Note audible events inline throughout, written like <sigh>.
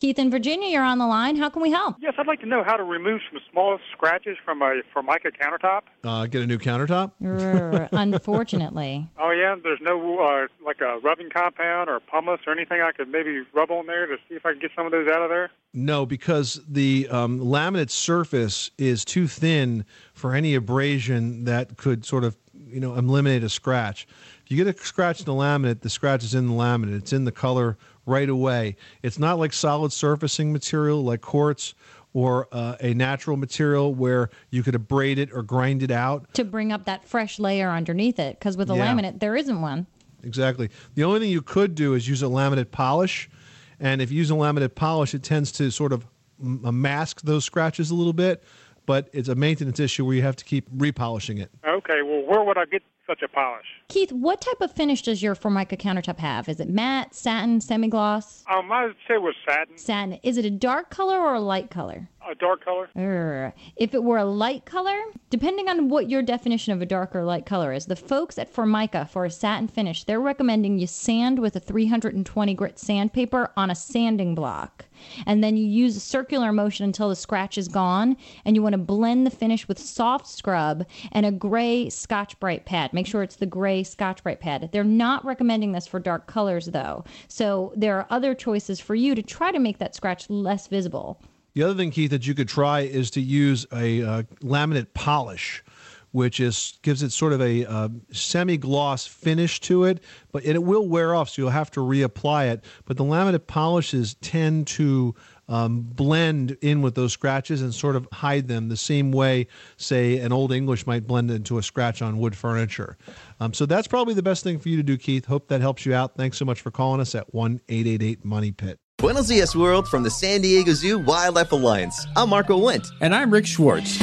Keith in Virginia, you're on the line. How can we help? Yes, I'd like to know how to remove some small scratches from a Formica countertop. Uh, get a new countertop? <laughs> Unfortunately. Oh, yeah? There's no, uh, like a rubbing compound or pumice or anything I could maybe rub on there to see if I can get some of those out of there? No, because the um, laminate surface is too thin for any abrasion that could sort of, you know, eliminate a scratch. If you get a scratch in the laminate, the scratch is in the laminate. It's in the color right away. It's not like solid surfacing material like quartz or uh, a natural material where you could abrade it or grind it out to bring up that fresh layer underneath it. Because with a yeah. laminate, there isn't one. Exactly. The only thing you could do is use a laminate polish, and if you use a laminate polish, it tends to sort of mask those scratches a little bit. But it's a maintenance issue where you have to keep repolishing it. Okay. Well, where would I get such a polish. Keith, what type of finish does your Formica countertop have? Is it matte, satin, semi-gloss? Um, I'd say it was satin. Satin. Is it a dark color or a light color? A dark color. Urgh. If it were a light color, depending on what your definition of a dark or light color is, the folks at Formica for a satin finish, they're recommending you sand with a 320 grit sandpaper on a sanding block. And then you use a circular motion until the scratch is gone. And you want to blend the finish with soft scrub and a gray Scotch Brite pad. Make sure it's the gray Scotch Brite pad. They're not recommending this for dark colors, though. So there are other choices for you to try to make that scratch less visible. The other thing, Keith, that you could try is to use a uh, laminate polish, which is gives it sort of a uh, semi-gloss finish to it, but it will wear off, so you'll have to reapply it. But the laminate polishes tend to um, blend in with those scratches and sort of hide them the same way, say, an Old English might blend into a scratch on wood furniture. Um, so that's probably the best thing for you to do, Keith. Hope that helps you out. Thanks so much for calling us at 1 888 Money Pit. Buenos dias, world, from the San Diego Zoo Wildlife Alliance. I'm Marco Wendt. And I'm Rick Schwartz.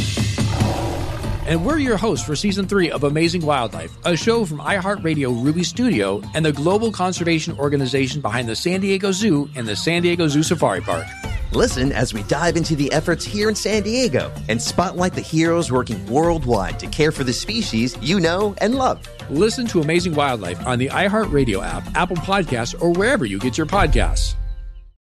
And we're your hosts for season three of Amazing Wildlife, a show from iHeartRadio Ruby Studio and the global conservation organization behind the San Diego Zoo and the San Diego Zoo Safari Park. Listen as we dive into the efforts here in San Diego and spotlight the heroes working worldwide to care for the species you know and love. Listen to Amazing Wildlife on the iHeartRadio app, Apple Podcasts, or wherever you get your podcasts.